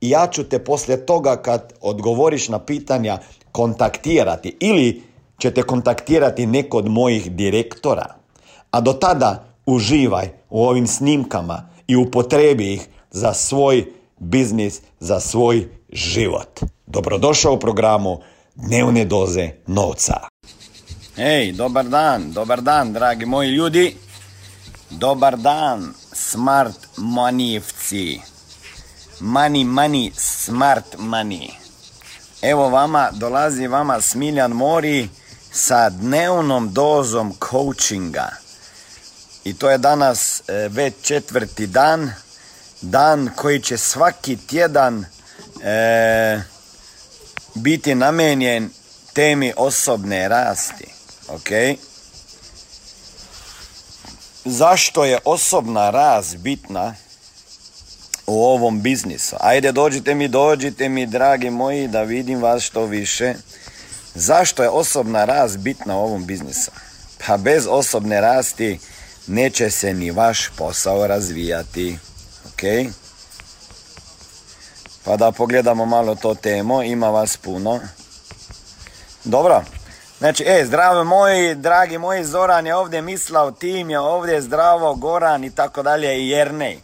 i ja ću te poslije toga kad odgovoriš na pitanja kontaktirati ili ćete kontaktirati neko od mojih direktora. A do tada uživaj u ovim snimkama i upotrebi ih za svoj biznis, za svoj život. Dobrodošao u programu Dnevne doze novca. Hej, dobar dan, dobar dan, dragi moji ljudi. Dobar dan, smart manijevci. Money, money, smart money. Evo vama, dolazi vama Smiljan Mori sa dnevnom dozom coachinga. I to je danas e, već četvrti dan. Dan koji će svaki tjedan e, biti namenjen temi osobne rasti. Ok? Zašto je osobna rast bitna? U ovom biznisu. Ajde dođite mi, dođite mi, dragi moji, da vidim vas što više. Zašto je osobna rast bitna u ovom biznisu? Pa bez osobne rasti neće se ni vaš posao razvijati. Ok? Pa da pogledamo malo to temo, ima vas puno. Dobro. Znači, e, zdravo moji, dragi moji, Zoran je ovdje mislao, tim je ovdje, zdravo, Goran i tako dalje i Jernej.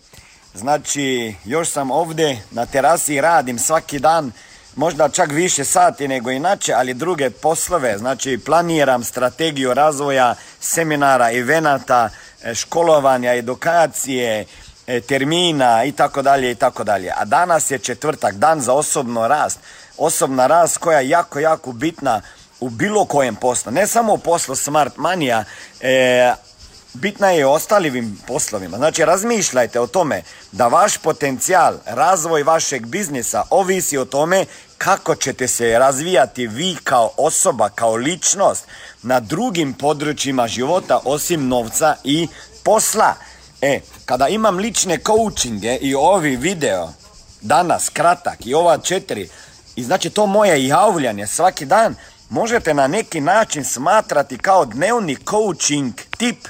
Znači, još sam ovdje na terasi radim svaki dan, možda čak više sati nego inače, ali druge poslove. Znači, planiram strategiju razvoja seminara, evenata, e, školovanja, edukacije, e, termina i tako dalje i tako dalje. A danas je četvrtak, dan za osobno rast. Osobna rast koja je jako, jako bitna u bilo kojem poslu. Ne samo u poslu Smart Manija, e, bitna je i ostalim poslovima. Znači, razmišljajte o tome da vaš potencijal, razvoj vašeg biznisa ovisi o tome kako ćete se razvijati vi kao osoba, kao ličnost na drugim područjima života osim novca i posla. E, kada imam lične coachinge i ovi video danas kratak i ova četiri i znači to moje javljanje svaki dan možete na neki način smatrati kao dnevni coaching tip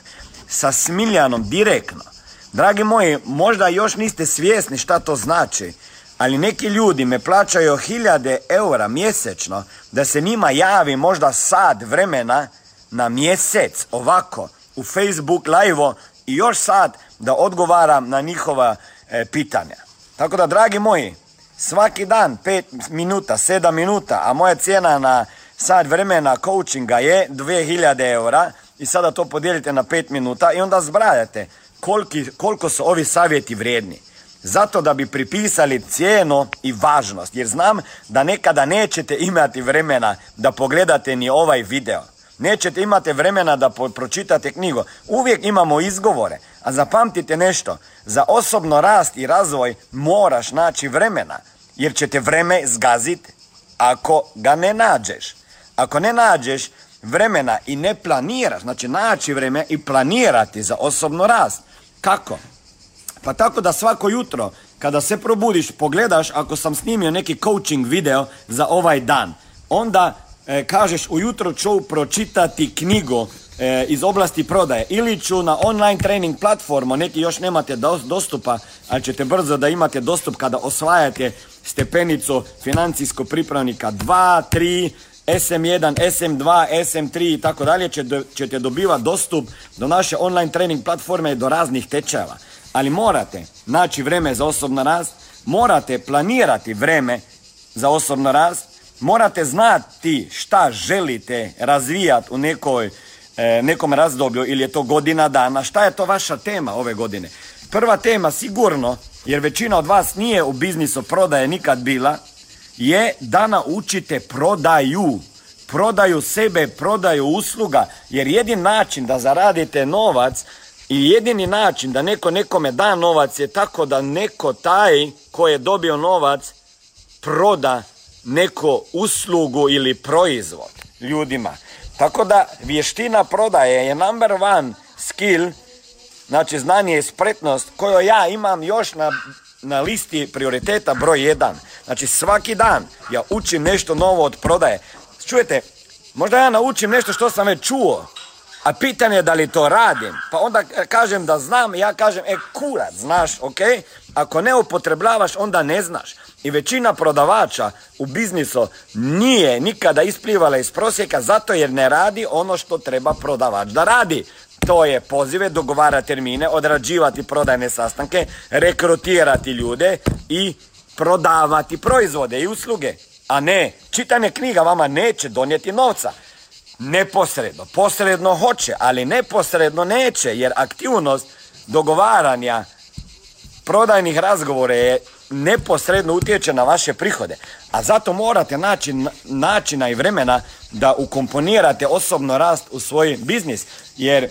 sa Smiljanom direktno. Dragi moji, možda još niste svjesni šta to znači, ali neki ljudi me plaćaju hiljade eura mjesečno da se njima javi možda sad vremena na mjesec ovako u Facebook live i još sad da odgovaram na njihova e, pitanja. Tako da, dragi moji, svaki dan 5 minuta, 7 minuta, a moja cijena na sad vremena coachinga je 2000 eura, i sada to podijelite na 5 minuta i onda zbrajate koliki, koliko su ovi savjeti vrijedni. Zato da bi pripisali cijenu i važnost. Jer znam da nekada nećete imati vremena da pogledate ni ovaj video. Nećete imati vremena da pročitate knjigu. Uvijek imamo izgovore. A zapamtite nešto. Za osobno rast i razvoj moraš naći vremena. Jer ćete vreme zgaziti ako ga ne nađeš. Ako ne nađeš, vremena i ne planiraš, znači naći vreme i planirati za osobno rast. Kako? Pa tako da svako jutro kada se probudiš, pogledaš ako sam snimio neki coaching video za ovaj dan, onda e, kažeš ujutro ću pročitati knjigu e, iz oblasti prodaje ili ću na online training platformu, neki još nemate dostupa, ali ćete brzo da imate dostup kada osvajate stepenicu financijskog pripravnika 2, 3, SM1, SM2, SM3 i tako dalje ćete dobivati dostup do naše online trening platforme do raznih tečajeva. Ali morate naći vreme za osobno rast, morate planirati vreme za osobno rast, morate znati šta želite razvijati u nekoj, e, nekom razdoblju ili je to godina dana, šta je to vaša tema ove godine. Prva tema sigurno, jer većina od vas nije u biznisu prodaje nikad bila, je da naučite prodaju. Prodaju sebe, prodaju usluga, jer jedin način da zaradite novac i jedini način da neko nekome da novac je tako da neko taj ko je dobio novac proda neko uslugu ili proizvod ljudima. Tako da vještina prodaje je number one skill, znači znanje i spretnost koju ja imam još na, na listi prioriteta broj jedan. Znači svaki dan ja učim nešto novo od prodaje. Čujete, možda ja naučim nešto što sam već čuo, a pitanje je da li to radim. Pa onda kažem da znam, ja kažem, e kurac, znaš, ok? Ako ne upotrebljavaš, onda ne znaš. I većina prodavača u biznisu nije nikada isplivala iz prosjeka zato jer ne radi ono što treba prodavač da radi. To je pozive, dogovara termine, odrađivati prodajne sastanke, rekrutirati ljude i prodavati proizvode i usluge. A ne, čitanje knjiga vama neće donijeti novca. Neposredno, posredno hoće, ali neposredno neće, jer aktivnost dogovaranja prodajnih razgovora je neposredno utječe na vaše prihode. A zato morate naći načina i vremena da ukomponirate osobno rast u svoj biznis. Jer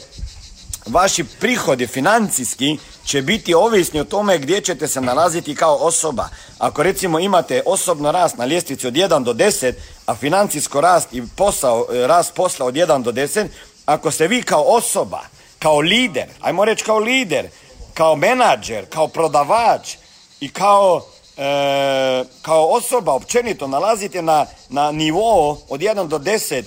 vaši prihodi financijski će biti ovisni o tome gdje ćete se nalaziti kao osoba. Ako recimo imate osobno rast na ljestvici od 1 do 10, a financijsko rast i posao, rast posla od 1 do 10, ako ste vi kao osoba, kao lider, ajmo reći kao lider, kao menadžer, kao prodavač i kao, e, kao osoba općenito nalazite na, na nivou od 1 do 10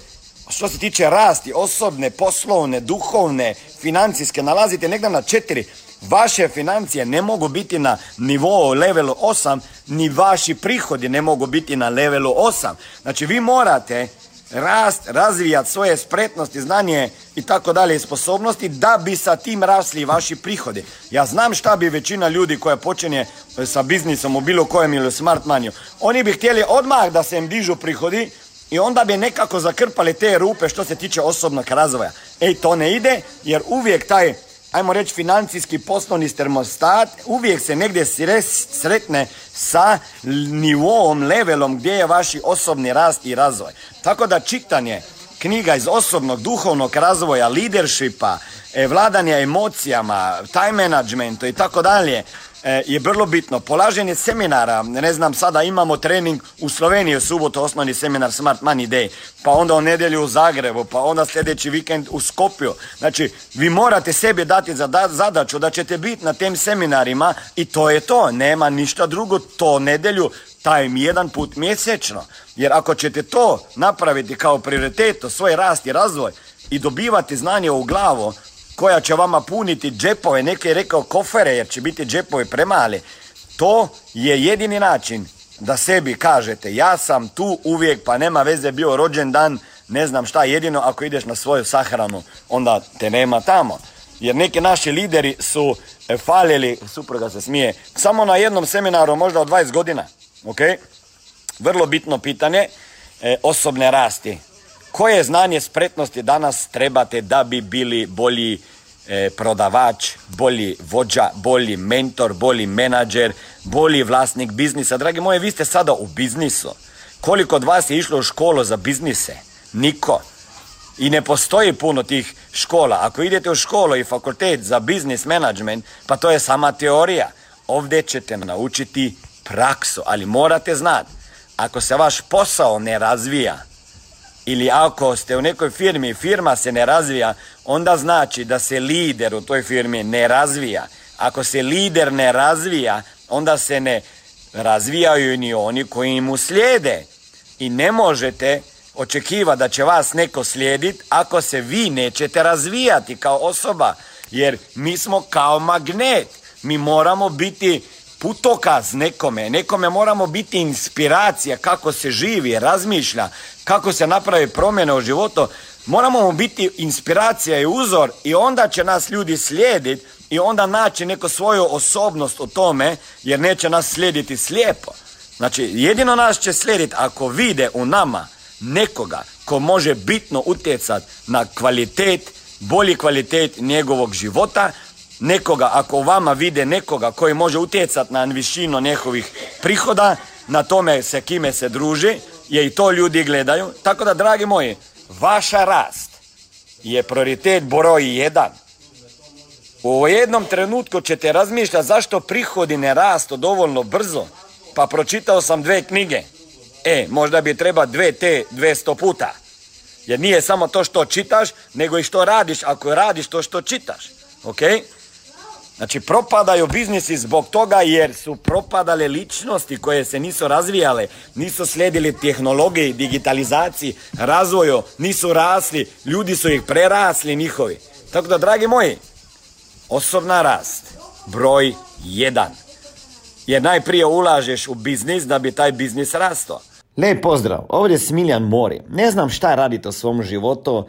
što se tiče rasti osobne, poslovne, duhovne, financijske, nalazite negdje na 4 Vaše financije ne mogu biti na nivou levelu 8, ni vaši prihodi ne mogu biti na levelu 8. Znači vi morate rast, razvijati svoje spretnosti, znanje i tako dalje sposobnosti da bi sa tim rasli vaši prihodi. Ja znam šta bi većina ljudi koja počinje e, sa biznisom u bilo kojem ili smart maniju. Oni bi htjeli odmah da se im dižu prihodi i onda bi nekako zakrpali te rupe što se tiče osobnog razvoja. Ej, to ne ide jer uvijek taj ajmo reći, financijski poslovni termostat uvijek se negdje sretne sa nivom, levelom gdje je vaši osobni rast i razvoj. Tako da čitanje knjiga iz osobnog, duhovnog razvoja, leadershipa, e, vladanja emocijama, time managementu i tako dalje, je vrlo bitno. Polaženje seminara, ne znam, sada imamo trening u Sloveniji u subotu, osnovni seminar Smart Money Day, pa onda u nedjelju u Zagrebu, pa onda sljedeći vikend u Skopju. Znači, vi morate sebi dati za zadaću da ćete biti na tem seminarima i to je to. Nema ništa drugo, to nedjelju, taj jedan put mjesečno. Jer ako ćete to napraviti kao prioritet, svoj rast i razvoj i dobivati znanje u glavu, koja će vama puniti džepove, neki je rekao kofere jer će biti džepovi premali. To je jedini način da sebi kažete ja sam tu uvijek pa nema veze bio rođendan, ne znam šta, jedino ako ideš na svoju sahranu onda te nema tamo. Jer neki naši lideri su e, faljeli, supruga se smije, samo na jednom seminaru možda od 20 godina. Ok? Vrlo bitno pitanje, e, osobne rasti koje znanje spretnosti danas trebate da bi bili bolji e, prodavač, bolji vođa, bolji mentor, bolji menadžer, bolji vlasnik biznisa. Dragi moji, vi ste sada u biznisu. Koliko od vas je išlo u školu za biznise? Niko. I ne postoji puno tih škola. Ako idete u školu i fakultet za biznis management, pa to je sama teorija. Ovdje ćete naučiti praksu, ali morate znati, ako se vaš posao ne razvija, ili ako ste u nekoj firmi i firma se ne razvija, onda znači da se lider u toj firmi ne razvija. Ako se lider ne razvija, onda se ne razvijaju ni oni koji mu slijede. I ne možete očekivati da će vas neko slijediti ako se vi nećete razvijati kao osoba. Jer mi smo kao magnet. Mi moramo biti putokaz nekome, nekome moramo biti inspiracija kako se živi, razmišlja, kako se napravi promjene u životu, moramo mu biti inspiracija i uzor i onda će nas ljudi slijediti i onda naći neku svoju osobnost u tome jer neće nas slijediti slijepo. Znači, jedino nas će slijediti ako vide u nama nekoga ko može bitno utjecati na kvalitet, bolji kvalitet njegovog života, nekoga, ako vama vide nekoga koji može utjecati na višinu njihovih prihoda, na tome se kime se druži, je i to ljudi gledaju. Tako da, dragi moji, vaša rast je prioritet broj jedan. U jednom trenutku ćete razmišljati zašto prihodi ne rastu dovoljno brzo. Pa pročitao sam dve knjige. E, možda bi treba dve te dvesto puta. Jer nije samo to što čitaš, nego i što radiš ako radiš to što čitaš. Ok? Znači, propadaju biznisi zbog toga jer su propadale ličnosti koje se nisu razvijale, nisu slijedili tehnologiji, digitalizaciji, razvoju, nisu rasli, ljudi su ih prerasli njihovi. Tako da, dragi moji, osobna rast, broj jedan. Jer najprije ulažeš u biznis da bi taj biznis rastao. Lijep pozdrav, ovdje je Smiljan Mori. Ne znam šta radite u svom životu,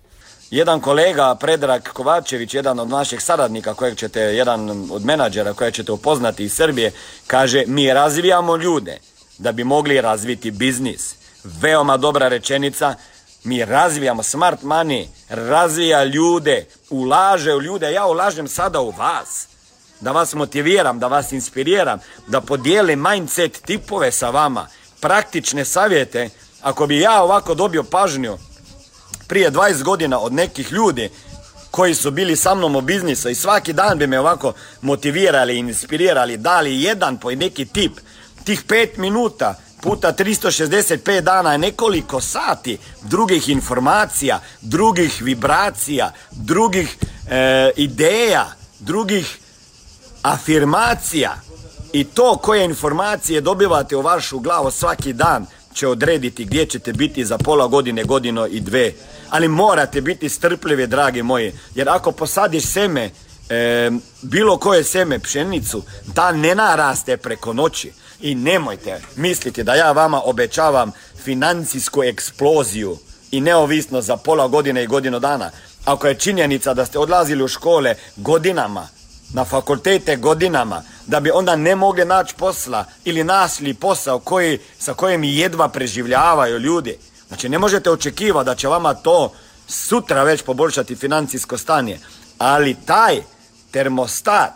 Jedan kolega, Predrag Kovačević, jedan od naših saradnika, kojeg ćete, jedan od menadžera kojeg ćete upoznati iz Srbije, kaže mi razvijamo ljude da bi mogli razviti biznis. Veoma dobra rečenica, mi razvijamo smart money, razvija ljude, ulaže u ljude, ja ulažem sada u vas. Da vas motiviram, da vas inspiriram, da podijelim mindset tipove sa vama, praktične savjete. Ako bi ja ovako dobio pažnju prije 20 godina od nekih ljudi koji su bili sa mnom u biznisu i svaki dan bi me ovako motivirali, inspirirali, dali jedan po neki tip, tih pet minuta puta 365 dana je nekoliko sati drugih informacija, drugih vibracija, drugih e, ideja, drugih afirmacija. I to koje informacije dobivate u vašu glavu svaki dan će odrediti gdje ćete biti za pola godine, godinu i dve. Ali morate biti strpljivi, dragi moji, jer ako posadiš seme, e, bilo koje seme, pšenicu, da ne naraste preko noći. I nemojte misliti da ja vama obećavam financijsku eksploziju i neovisno za pola godine i godinu dana. Ako je činjenica da ste odlazili u škole godinama, na fakultete godinama, da bi onda ne mogli naći posla ili našli posao koji, sa kojim jedva preživljavaju ljudi. Znači ne možete očekivati da će vama to sutra već poboljšati financijsko stanje. Ali taj termostat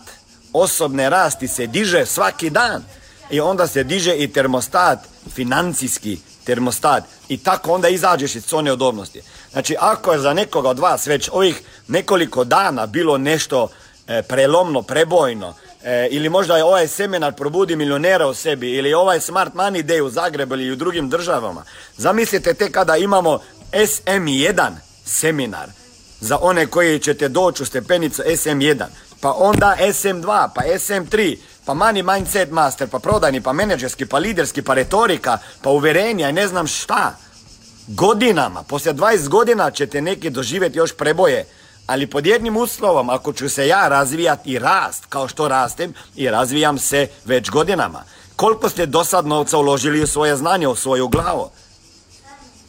osobne rasti se diže svaki dan. I onda se diže i termostat, financijski termostat. I tako onda izađeš iz zone odobnosti. Znači ako je za nekoga od vas već ovih nekoliko dana bilo nešto prelomno, prebojno, e, ili možda ovaj seminar probudi milionera u sebi, ili ovaj Smart Money Day u Zagrebu ili u drugim državama. Zamislite te kada imamo SM1 seminar za one koji ćete doći u stepenicu SM1, pa onda SM2, pa SM3, pa money mindset master, pa prodajni, pa menedžerski, pa liderski, pa retorika, pa uverenja i ne znam šta. Godinama, poslije 20 godina ćete neki doživjeti još preboje ali pod jednim uslovom, ako ću se ja razvijati i rast, kao što rastem i razvijam se već godinama. Koliko ste do sad novca uložili u svoje znanje, u svoju glavu?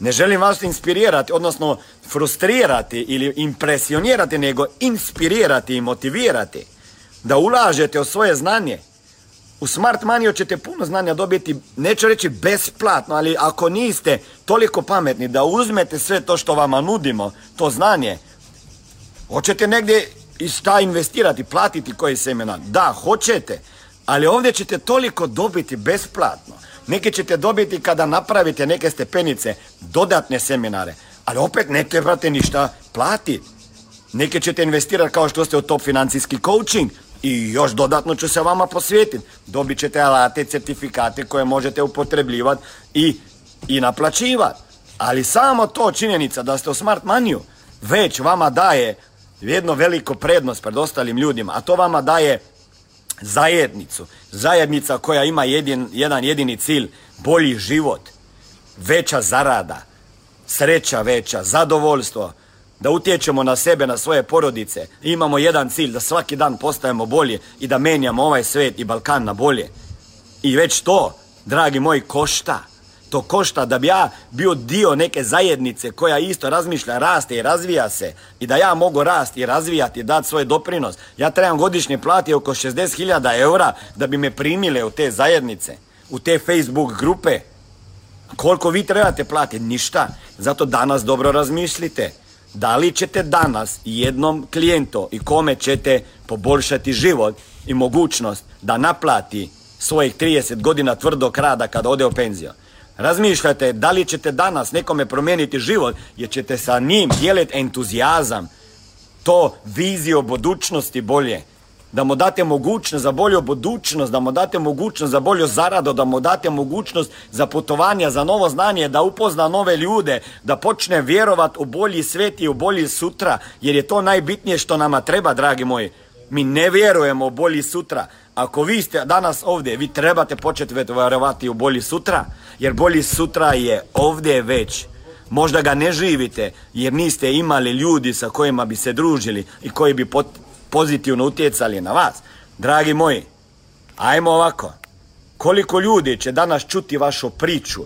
Ne želim vas inspirirati, odnosno frustrirati ili impresionirati, nego inspirirati i motivirati da ulažete u svoje znanje. U Smart Money ćete puno znanja dobiti, neću reći besplatno, ali ako niste toliko pametni da uzmete sve to što vama nudimo, to znanje, Hoćete negdje i šta investirati, platiti koji semena? Da, hoćete. Ali ovdje ćete toliko dobiti besplatno. Neke ćete dobiti kada napravite neke stepenice, dodatne seminare. Ali opet ne trebate ništa platiti. Neke ćete investirati kao što ste u top financijski coaching i još dodatno ću se vama posvetiti. Dobit ćete alate, certifikate koje možete upotrebljivati i, i naplaćivati. Ali samo to činjenica da ste u smart maniju već vama daje jedno veliko prednost pred ostalim ljudima, a to vama daje zajednicu. Zajednica koja ima jedin, jedan jedini cilj, bolji život, veća zarada, sreća veća, zadovoljstvo, da utječemo na sebe, na svoje porodice. Imamo jedan cilj, da svaki dan postajemo bolje i da menjamo ovaj svet i Balkan na bolje. I već to, dragi moji, košta. To košta da bi ja bio dio neke zajednice koja isto razmišlja, raste i razvija se i da ja mogu rasti i razvijati i dati svoj doprinos. Ja trebam godišnje plati oko 60.000 eura da bi me primile u te zajednice, u te Facebook grupe. Koliko vi trebate platiti? Ništa. Zato danas dobro razmislite. Da li ćete danas jednom klijentu i kome ćete poboljšati život i mogućnost da naplati svojih 30 godina tvrdog rada kada ode u penziju? Razmišljate da li ćete danas nekome promijeniti život jer ćete sa njim dijeliti entuzijazam, to viziju budućnosti bolje, da mu date mogućnost za bolju budućnost, da mu date mogućnost za bolju zaradu, da mu date mogućnost za putovanja, za novo znanje, da upozna nove ljude, da počne vjerovat u bolji svet i u bolji sutra, jer je to najbitnije što nama treba, dragi moji. Mi ne vjerujemo u bolji sutra. Ako vi ste danas ovdje, vi trebate početi vjerovati u bolji sutra, jer bolji sutra je ovdje već. Možda ga ne živite, jer niste imali ljudi sa kojima bi se družili i koji bi pozitivno utjecali na vas. Dragi moji, ajmo ovako. Koliko ljudi će danas čuti vašu priču?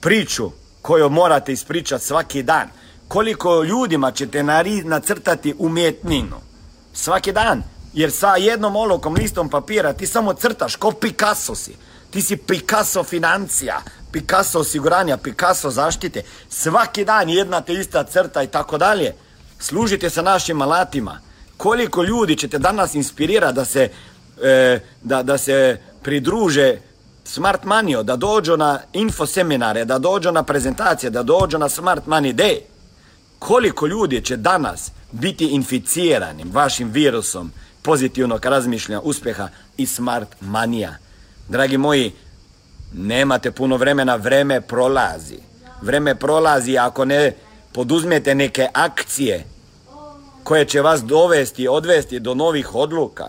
Priču koju morate ispričati svaki dan. Koliko ljudima ćete nacrtati umjetninu? Svaki dan. Jer sa jednom olokom listom papira ti samo crtaš, ko Picasso si. Ti si Picasso financija, Picasso osiguranja, Picasso zaštite. Svaki dan jedna te ista crta i tako dalje. Služite se našim alatima. Koliko ljudi ćete danas inspirirati da se, e, da, da se pridruže Smart Money, da dođu na info seminare, da dođu na prezentacije, da dođu na Smart Money Day. Koliko ljudi će danas biti inficirani vašim virusom pozitivnog razmišljanja, uspjeha i smart manija. Dragi moji, nemate puno vremena, vreme prolazi. Vreme prolazi ako ne poduzmete neke akcije koje će vas dovesti, odvesti do novih odluka.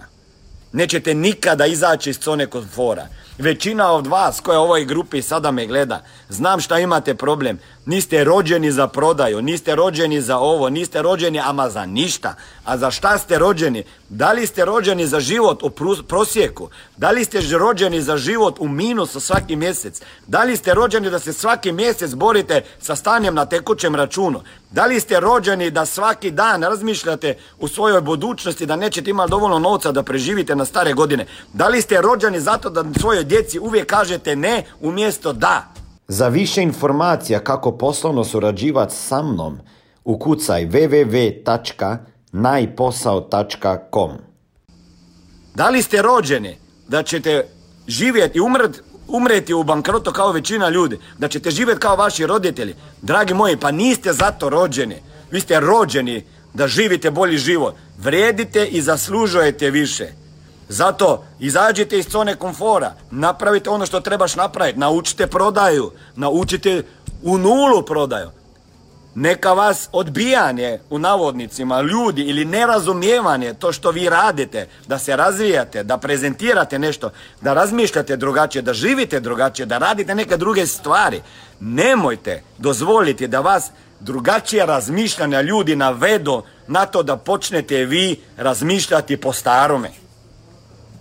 Nećete nikada izaći iz zone komfora. Većina od vas koja u ovoj grupi sada me gleda, znam šta imate problem. Niste rođeni za prodaju, niste rođeni za ovo, niste rođeni ama za ništa. A za šta ste rođeni? Da li ste rođeni za život u prosjeku? Da li ste rođeni za život u minusu svaki mjesec? Da li ste rođeni da se svaki mjesec borite sa stanjem na tekućem računu? Da li ste rođeni da svaki dan razmišljate u svojoj budućnosti da nećete imati dovoljno novca da preživite na stare godine? Da li ste rođeni zato da svojoj djeci uvijek kažete ne umjesto da? Za više informacija kako poslovno surađivati sa mnom, ukucaj www.najposao.com Da li ste rođeni da ćete živjeti i umret, umreti u bankrotu kao većina ljudi, da ćete živjeti kao vaši roditelji? Dragi moji, pa niste zato rođeni. Vi ste rođeni da živite bolji život. Vrijedite i zaslužujete više. Zato izađite iz zone komfora, napravite ono što trebaš napraviti, naučite prodaju, naučite u nulu prodaju. Neka vas odbijanje u navodnicima ljudi ili nerazumijevanje to što vi radite, da se razvijate, da prezentirate nešto, da razmišljate drugačije, da živite drugačije, da radite neke druge stvari. Nemojte dozvoliti da vas drugačije razmišljanja ljudi navedu na to da počnete vi razmišljati po starome.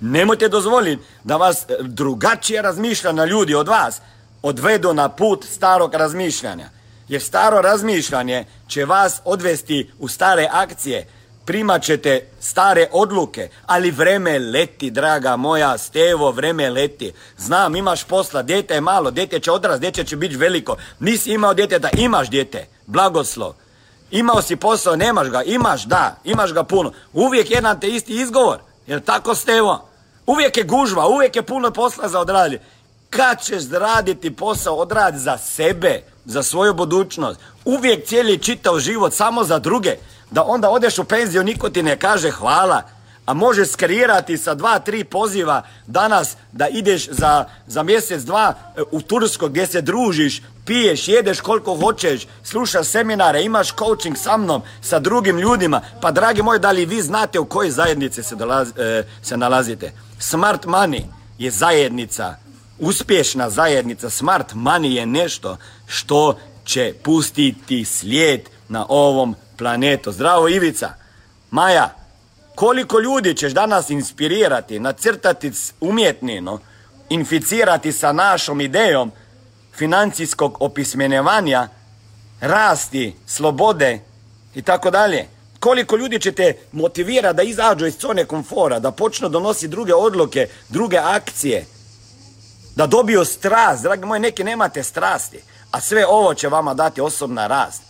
Nemojte dozvoliti da vas e, drugačije razmišljanja ljudi od vas odvedu na put starog razmišljanja. Jer staro razmišljanje će vas odvesti u stare akcije, primat ćete stare odluke, ali vreme leti, draga moja, Stevo, vreme leti. Znam, imaš posla, djete je malo, djete će odrast, djete će biti veliko. Nisi imao da imaš djete, blagoslov. Imao si posao, nemaš ga, imaš, da, imaš ga puno. Uvijek jedan te isti izgovor, jer tako Stevo. Uvijek je gužva, uvijek je puno posla za odraditi. Kad ćeš raditi posao, odradi za sebe, za svoju budućnost. Uvijek cijeli čitav život samo za druge. Da onda odeš u penziju, niko ti ne kaže hvala. A možeš skreirati sa dva, tri poziva danas da ideš za, za mjesec, dva e, u Tursko gdje se družiš, piješ, jedeš koliko hoćeš, slušaš seminare, imaš coaching sa mnom, sa drugim ljudima. Pa dragi moji, da li vi znate u kojoj zajednici se, e, se nalazite? Smart Money je zajednica uspješna zajednica Smart Money je nešto što će pustiti slijed na ovom planetu. Zdravo Ivica, Maja, koliko ljudi ćeš danas inspirirati, nacrtati umjetnino, inficirati sa našom idejom financijskog opismenevanja, rasti, slobode i tako dalje. Koliko ljudi ćete motivirati da izađu iz zone komfora, da počnu donositi druge odluke, druge akcije, da dobiju strast. Dragi moji, neki nemate strasti, a sve ovo će vama dati osobna rast.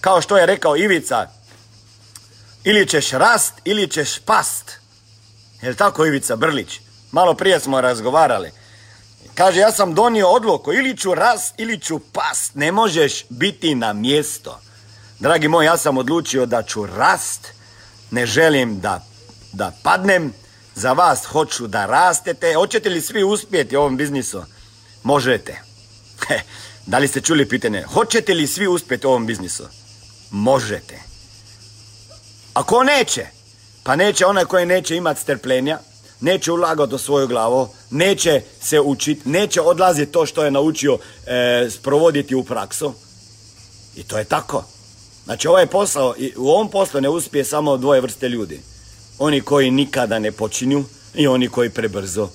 Kao što je rekao Ivica, ili ćeš rast ili ćeš past. Jel tako Ivica Brlić? Malo prije smo razgovarali. Kaže, ja sam donio odluku, ili ću rast ili ću past. Ne možeš biti na mjesto. Dragi moji, ja sam odlučio da ću rast. Ne želim da, da padnem za vas hoću da rastete. Hoćete li svi uspjeti u ovom biznisu? Možete. da li ste čuli pitanje? Hoćete li svi uspjeti u ovom biznisu? Možete. Ako neće, pa neće onaj koji neće imati strpljenja, neće ulagati u svoju glavu, neće se učiti, neće odlaziti to što je naučio e, sprovoditi u praksu. I to je tako. Znači ovaj posao, u ovom poslu ne uspije samo dvoje vrste ljudi. Oni koji nikada ne počinju i oni koji prebrzo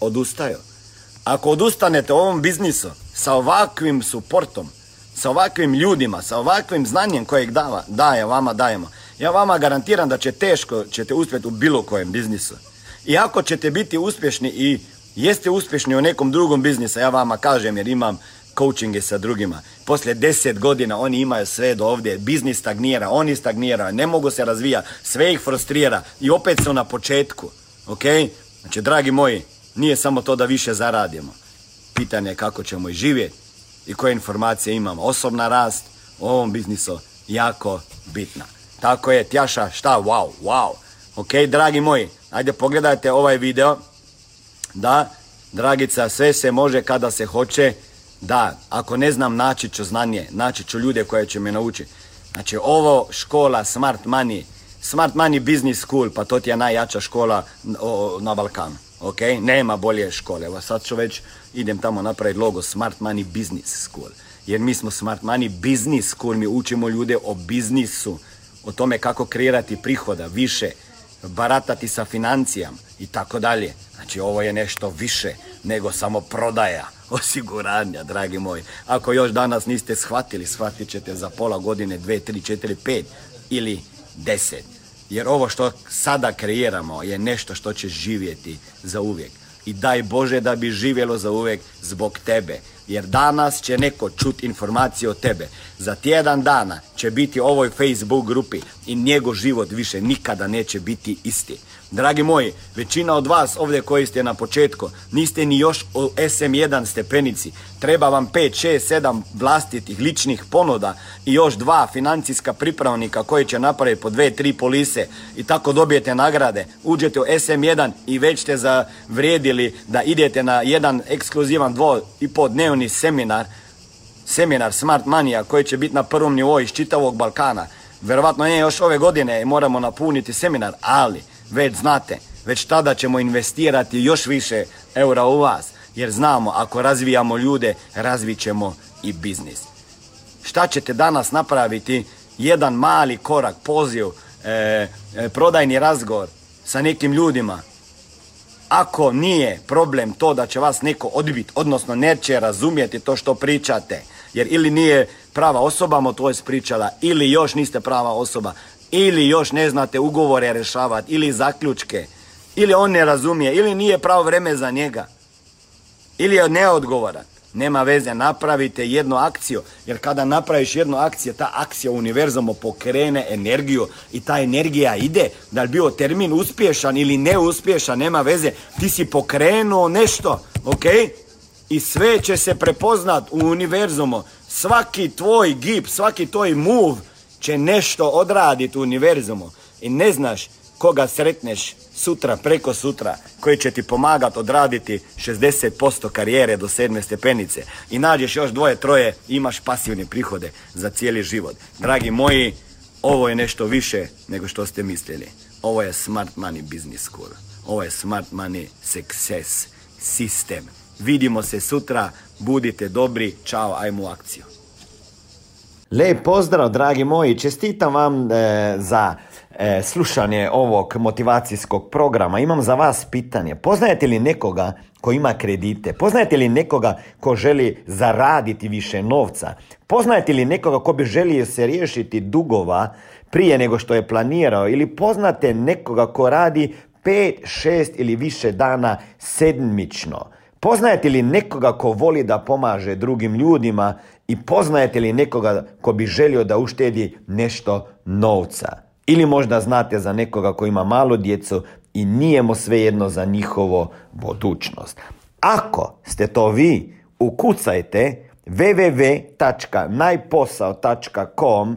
odustaju. Ako odustanete u ovom biznisu sa ovakvim suportom, sa ovakvim ljudima, sa ovakvim znanjem kojeg dava, daje vama, dajemo, ja vama garantiram da će teško ćete uspjeti u bilo kojem biznisu. I ako ćete biti uspješni i jeste uspješni u nekom drugom biznisu, ja vama kažem jer imam coachinge sa drugima. Poslije deset godina oni imaju sve do ovdje, biznis stagnira, oni stagniraju, ne mogu se razvijati, sve ih frustrira i opet su na početku. Ok? Znači, dragi moji, nije samo to da više zaradimo. Pitanje je kako ćemo i živjeti i koje informacije imamo. Osobna rast u ovom biznisu jako bitna. Tako je, Tjaša, šta? Wow, wow. Ok, dragi moji, ajde pogledajte ovaj video. Da, Dragica, sve se može kada se hoće. Da, ako ne znam, naći ću znanje, naći ću ljude koje će me naučiti. Znači, ovo škola Smart Money, Smart Money Business School, pa to ti je najjača škola na Balkanu. Ok, nema bolje škole. Evo sad ću već, idem tamo napraviti logo Smart Money Business School. Jer mi smo Smart Money Business School, mi učimo ljude o biznisu, o tome kako kreirati prihoda, više, baratati sa financijama i tako dalje. Znači ovo je nešto više nego samo prodaja osiguranja, dragi moji. Ako još danas niste shvatili, shvatit ćete za pola godine, dve, tri, četiri, pet ili deset. Jer ovo što sada kreiramo je nešto što će živjeti za uvijek. I daj Bože da bi živjelo za uvijek zbog tebe. Jer danas će neko čuti informacije o tebe. Za tjedan dana će biti ovoj Facebook grupi i njegov život više nikada neće biti isti. Dragi moji, većina od vas ovdje koji ste na početku, niste ni još u SM1 stepenici. Treba vam 5, 6, 7 vlastitih ličnih ponuda i još dva financijska pripravnika koji će napraviti po dve, tri polise i tako dobijete nagrade. Uđete u SM1 i već ste zavrijedili da idete na jedan ekskluzivan dvo i po dnevni seminar seminar Smart Mania koji će biti na prvom nivou iz čitavog Balkana. Verovatno je još ove godine moramo napuniti seminar, ali već znate, već tada ćemo investirati još više eura u vas, jer znamo ako razvijamo ljude, razvit ćemo i biznis. Šta ćete danas napraviti? Jedan mali korak, poziv, e, e, prodajni razgovor sa nekim ljudima. Ako nije problem to da će vas neko odbiti, odnosno neće razumjeti to što pričate, jer ili nije prava osoba mu to je spričala, ili još niste prava osoba, ili još ne znate ugovore rješavati, ili zaključke, ili on ne razumije, ili nije pravo vreme za njega, ili je neodgovoran. Nema veze, napravite jednu akciju, jer kada napraviš jednu akciju, ta akcija u univerzumu pokrene energiju i ta energija ide, da li bio termin uspješan ili neuspješan, nema veze, ti si pokrenuo nešto, ok? I sve će se prepoznat u univerzumu. Svaki tvoj gip, svaki tvoj move će nešto odraditi u univerzumu. I ne znaš koga sretneš sutra, preko sutra, koji će ti pomagati odraditi 60% karijere do sedme stepenice i nađeš još dvoje, troje, imaš pasivne prihode za cijeli život. Dragi moji, ovo je nešto više nego što ste mislili. Ovo je Smart Money Business School. Ovo je Smart Money Success System. Vidimo se sutra, budite dobri, čao, ajmo u akciju. Lijep pozdrav, dragi moji, čestitam vam e, za e, slušanje ovog motivacijskog programa. Imam za vas pitanje. Poznajete li nekoga ko ima kredite? Poznajete li nekoga ko želi zaraditi više novca? Poznajete li nekoga ko bi želio se riješiti dugova prije nego što je planirao? Ili poznate nekoga ko radi pet, šest ili više dana sedmično? Poznajete li nekoga ko voli da pomaže drugim ljudima i poznajete li nekoga ko bi želio da uštedi nešto novca? Ili možda znate za nekoga ko ima malo djecu i nije mu svejedno za njihovo budućnost. Ako ste to vi, ukucajte www.najposao.com